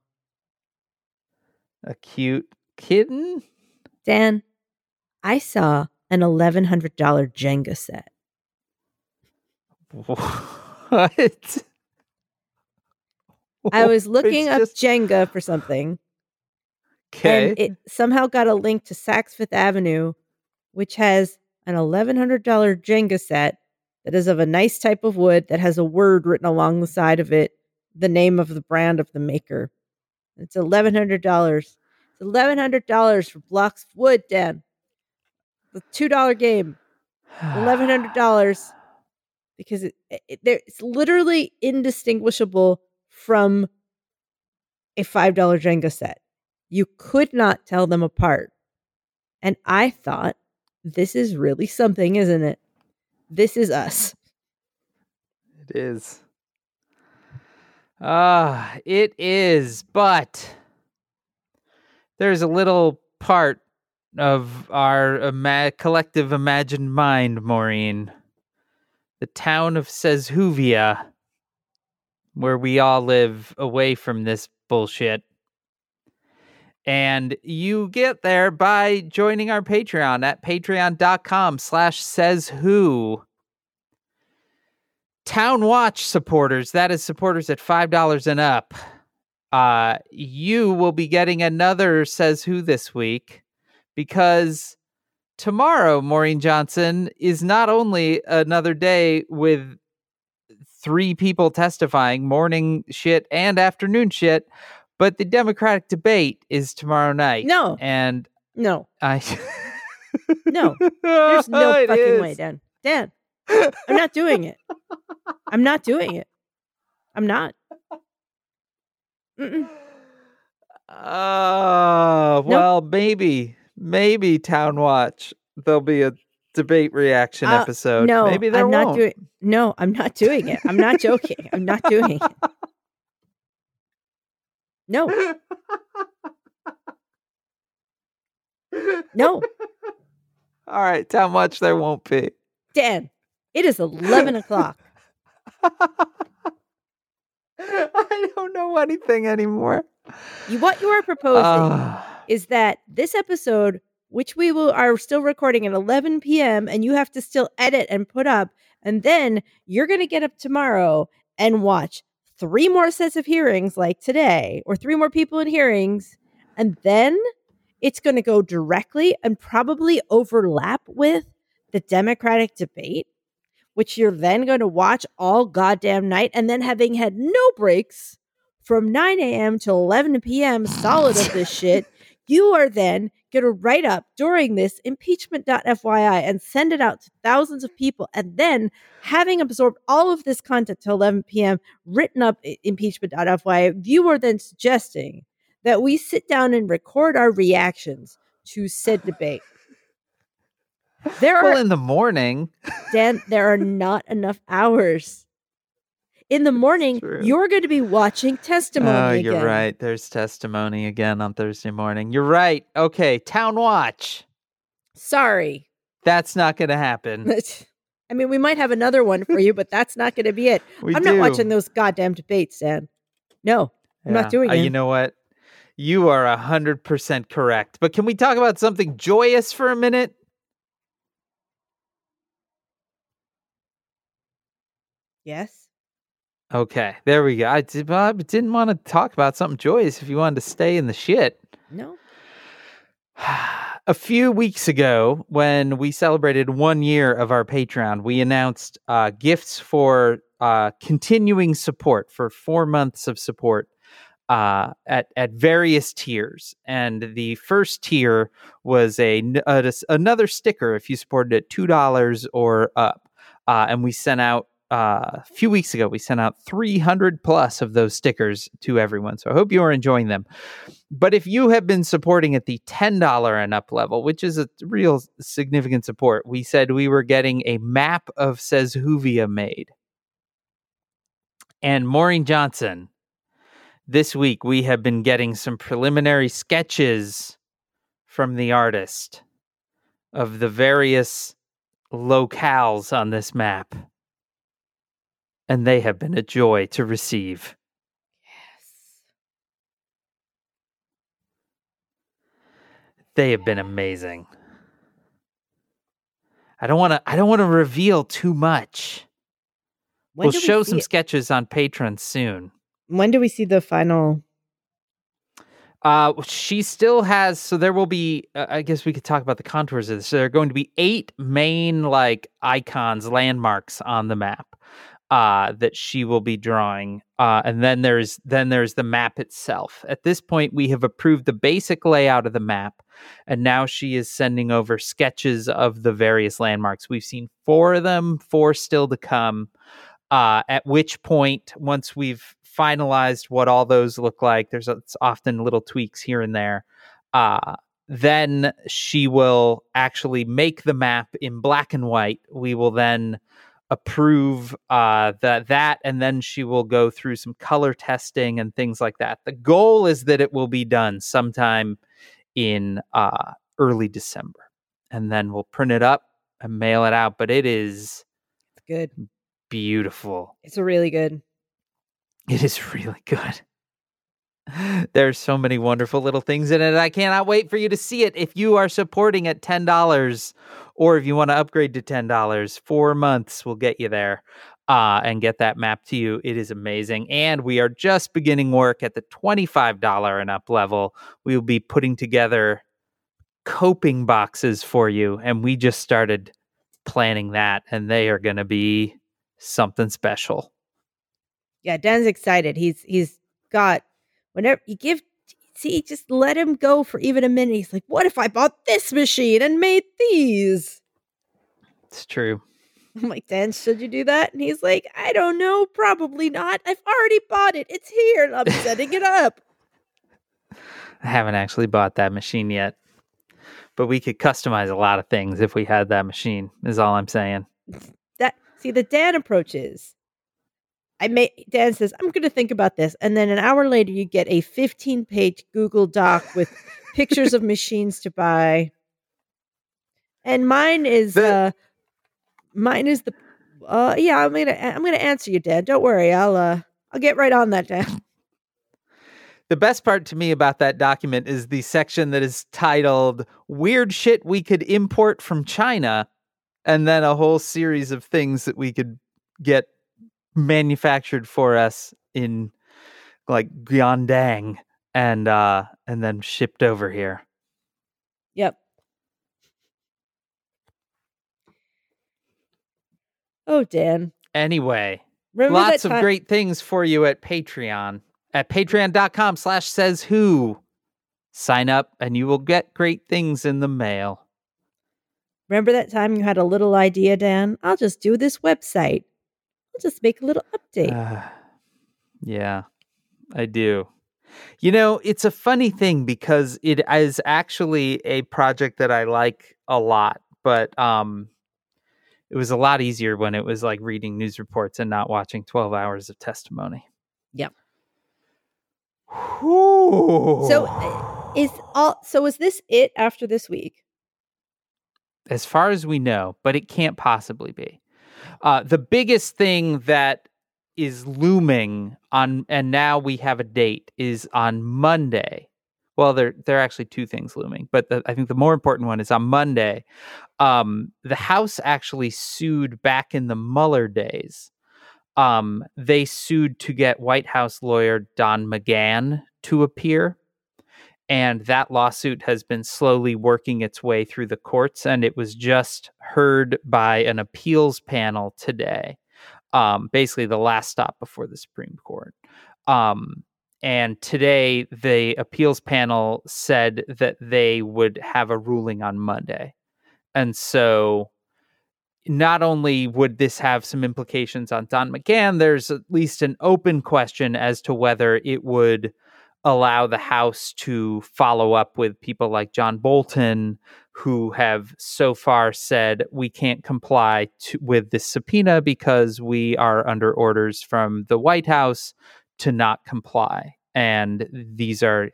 A cute kitten? Dan, I saw an $1,100 Jenga set. What? I was looking up just- Jenga for something, Okay. and it somehow got a link to Saks Fifth Avenue, which has an $1,100 Jenga set that is of a nice type of wood that has a word written along the side of it, the name of the brand of the maker. It's $1,100. It's $1,100 for blocks of wood, Dan. The $2 game. eleven hundred dollars because it, it, it's literally indistinguishable from a five dollar Jenga set. You could not tell them apart, and I thought this is really something, isn't it? This is us. It is. Ah, it is, but there's a little part of our ima- collective imagined mind, Maureen. The town of Says Whovia, where we all live away from this bullshit. And you get there by joining our Patreon at patreon.com slash says who. Town Watch supporters, that is supporters at $5 and up. Uh, you will be getting another Says Who this week because tomorrow, Maureen Johnson, is not only another day with three people testifying, morning shit and afternoon shit, but the Democratic debate is tomorrow night. No, And no, I. No, there's no It fucking way. Dan. Dan, I'm not doing it. I'm not doing it. I'm not. Mm-mm. Uh, well, maybe, maybe Town Watch. There'll be a debate reaction Uh, episode. no, maybe there I'm won't. not doing. No, I'm not doing it. I'm not joking. I'm not doing it. No, no, All right, Town Watch there won't be. Dan. It is eleven o'clock. I don't know anything anymore. You, what you are proposing Ah. Is that this episode, which we will are still recording at 11 p.m., and you have to still edit and put up, and then you're going to get up tomorrow and watch three more sets of hearings like today, or three more people in hearings, and then it's going to go directly and probably overlap with the Democratic debate. Which you're then going to watch all goddamn night, and then having had no breaks from 9 a.m. to 11 p.m. solid of this shit, you are then going to write up during this impeachment.fyi and send it out to thousands of people. And then, having absorbed all of this content till 11 p.m., written up impeachment.fyi, you are then suggesting that we sit down and record our reactions to said debate. There are Well, in the morning. Dan, there are not enough hours. In the morning, you're going to be watching testimony. Oh, you're again. right. There's testimony again on Thursday morning. You're right. Okay, Town Watch. Sorry. That's not going to happen. I mean, we might have another one for you, but that's not going to be it. We I'm do. not watching those goddamn debates, Dan. No, I'm not doing Uh, it. You know what? You are a hundred percent correct. But can we talk about something joyous for a minute? yes. Okay, there we go. I, did, I didn't want to talk about something joyous if you wanted to stay in the shit. No. a few weeks ago, when we celebrated one year of our Patreon, we announced uh, gifts for uh, continuing support for four months of support uh, at at various tiers. And the first tier was a another sticker if you supported at two dollars or up. Uh, and we sent out uh, a few weeks ago. We sent out three hundred plus of those stickers to everyone. So I hope you are enjoying them. But if you have been supporting at the $10 and up level, which is a real significant support, we said we were getting a map of Says Whovia made. And Maureen Johnson, this week we have been getting some preliminary sketches from the artist of the various locales on this map. And they have been a joy to receive. Yes. They have been amazing. I don't want to. I don't want to reveal too much. When we'll do we show some it? sketches on Patreon soon. When do we see the final? Uh, she still has. So there will be. Uh, I guess we could talk about the contours of this. So there are going to be eight main like icons, landmarks on the map. Uh, that she will be drawing. Uh, and then there's then there's the map itself. At this point, we have approved the basic layout of the map, and now she is sending over sketches of the various landmarks. We've seen four of them, four still to come. Uh, at which point, once we've finalized what all those look like, there's it's often little tweaks here and there. Uh, then she will actually make the map in black and white. We will then approve uh, that that, and then she will go through some color testing and things like that. The goal is that it will be done sometime in uh, early December, and then we'll print it up and mail it out. But it is It's good. beautiful. It's really good. It is really good. There's so many wonderful little things in it. I cannot wait for you to see it. If you are supporting at $10 or if you want to upgrade to $10, four months will get you there uh, and get that map to you. It is amazing. And we are just beginning work at the $25 and up level. We will be putting together coping boxes for you. And we just started planning that, and they are going to be something special. Yeah, Dan's excited. He's he's got whenever you give see, just let him go for even a minute. He's like, what if I bought this machine and made these? It's true. I'm like, Dan, should you do that? And he's like, I don't know, probably not. I've already bought it. It's here and I'm setting it up. I haven't actually bought that machine yet. But we could customize a lot of things if we had that machine, is all I'm saying. That see the Dan approach is I may Dan says, I'm gonna think about this. And then an hour later you get a 15 page Google Doc with pictures of machines to buy. And mine is The- uh mine is the uh yeah, I'm gonna I'm gonna answer you, Dan. Don't worry, I'll uh I'll get right on that, Dan. The best part to me about that document is the section that is titled Weird Shit We Could Import from China, and then a whole series of things that we could get manufactured for us in like Guangdong and uh and then shipped over here. Yep. Oh, Dan. Anyway, Remember lots of great things for you at Patreon at patreon.com slash says who. Sign up and you will get great things in the mail. Remember that time you had a little idea, Dan? I'll just do this website. I'll just make a little update. Uh, yeah, I do. You know, it's a funny thing because it is actually a project that I like a lot, but um it was a lot easier when it was like reading news reports and not watching 12 hours of testimony. Yep. so So, is all so is this it after this week? as far as we know, but it can't possibly be. Uh, the biggest thing that is looming on, and now we have a date, is on Monday. Well, there there are actually two things looming, but the, I think the more important one is on Monday. Um, the House actually sued back in the Mueller days. Um, they sued to get White House lawyer Don McGahn to appear and that lawsuit has been slowly working its way through the courts and it was just heard by an appeals panel today um, basically the last stop before the supreme court. Um, and today the appeals panel said that they would have a ruling on monday. And so not only would this have some implications on don McGahn there's at least an open question as to whether it would allow the House to follow up with people like John Bolton, who have so far said we can't comply to, with this subpoena because we are under orders from the White House to not comply. And these are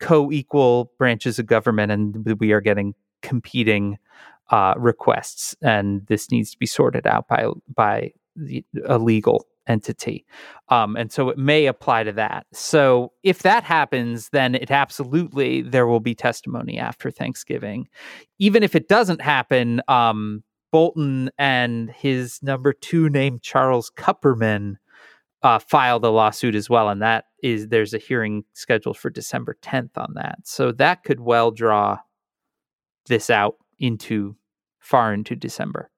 co equal branches of government, and we are getting competing uh, requests, and this needs to be sorted out by by the, a legal entity. Um, and so it may apply to that. So if that happens, then it absolutely there will be testimony after Thanksgiving. Even if it doesn't happen, um, Bolton and his number two named Charles Kupperman uh, filed a lawsuit as well, and that is there's a hearing scheduled for December 10th on that. So that could well draw this out into far into December.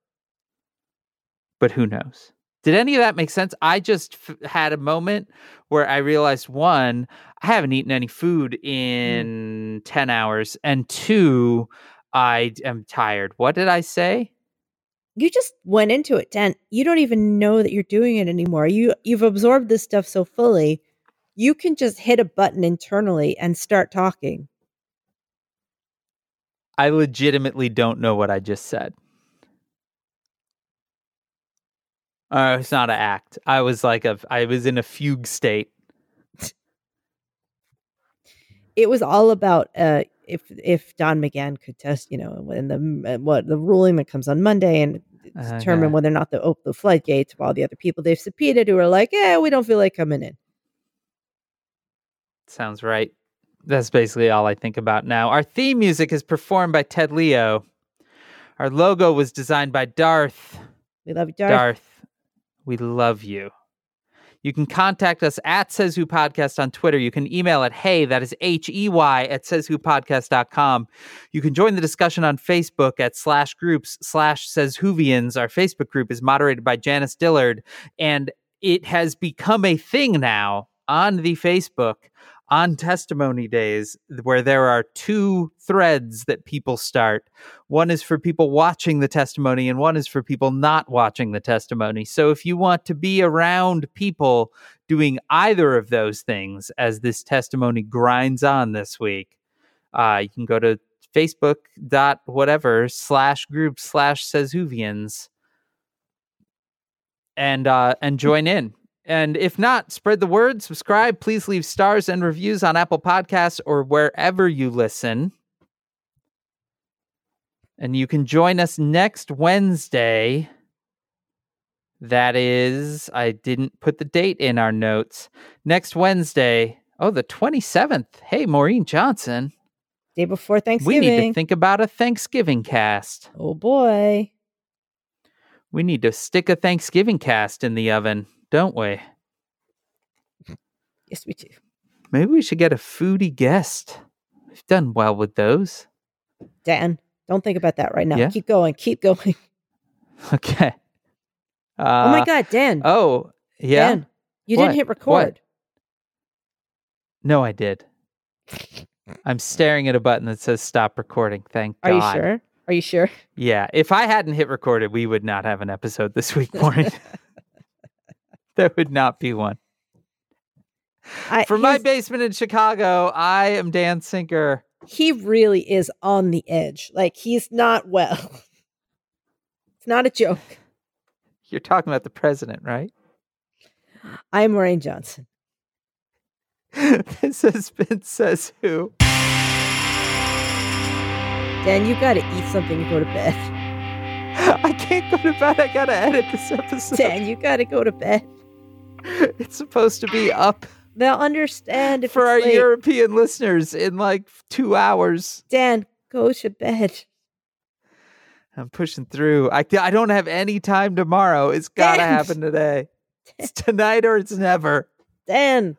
But who knows? Did any of that make sense? I just f- had a moment where I realized one, I haven't eaten any food in mm. 10 hours, and two, I am tired. What did I say? You just went into it, Dan. You don't even know that you're doing it anymore. You you've absorbed this stuff so fully. You can just hit a button internally and start talking. I legitimately don't know what I just said. Uh, it's not an act. I was like a, I was in a fugue state. It was all about uh, if if Don McGahn could test, you know, when the what the ruling that comes on Monday and determine Okay. whether or not to open the floodgates of all the other people they've subpoenaed who are like, yeah, we don't feel like coming in. Sounds right. That's basically all I think about now. Our theme music is performed by Ted Leo. Our logo was designed by Darth. We love you, Darth. Darth, we love you. You can contact us at Says Who Podcast on Twitter. You can email at hey, that is H E Y, at says who podcast.com. You can join the discussion on Facebook at slash groups slash says Whovians. Our Facebook group is moderated by Janice Dillard, and it has become a thing now on the Facebook. On testimony days where there are two threads that people start. One is for people watching the testimony, and one is for people not watching the testimony. So if you want to be around people doing either of those things as this testimony grinds on this week, uh, you can go to Facebook dot whatever slash group slash Says Whovians and uh, and join in. And if not, spread the word, subscribe, please leave stars and reviews on Apple Podcasts or wherever you listen. And you can join us next Wednesday. That is, I didn't put the date in our notes. Next Wednesday, oh, the 27th. Hey, Maureen Johnson. Day before Thanksgiving. We need to think about a Thanksgiving cast. oh boy. We need to stick a Thanksgiving cast in the oven, don't we? Yes, we do. Maybe we should get a foodie guest. We've done well with those. Dan, don't think about that right now. Yeah? Keep going. Keep going. Okay. Uh, oh my God, Dan. Oh, yeah. Dan, you What? didn't hit record. No, I did. I'm staring at a button that says stop recording. Thank Are God. you sure? Are you sure? Yeah. If I hadn't hit recorded, we would not have an episode this week, Maureen. there would not be one. I, For my basement in Chicago, I am Dan Sinker. he really is on the edge. Like he's not well. it's not a joke. You're talking about the president, right? I'm Maureen Johnson. this has been Says Who. Dan, you got to eat something and go to bed. I can't go to bed. I gotta edit this episode. Dan, you got to go to bed. It's supposed to be up They'll understand if for our late. European listeners in like two hours. Dan, go to bed. I'm pushing through. I, I don't have any time tomorrow. It's got to Dan. happen today. It's tonight or it's never. Dan,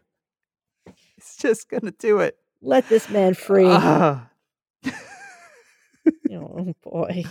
It's just going to do it. let this man free. Ah. oh boy.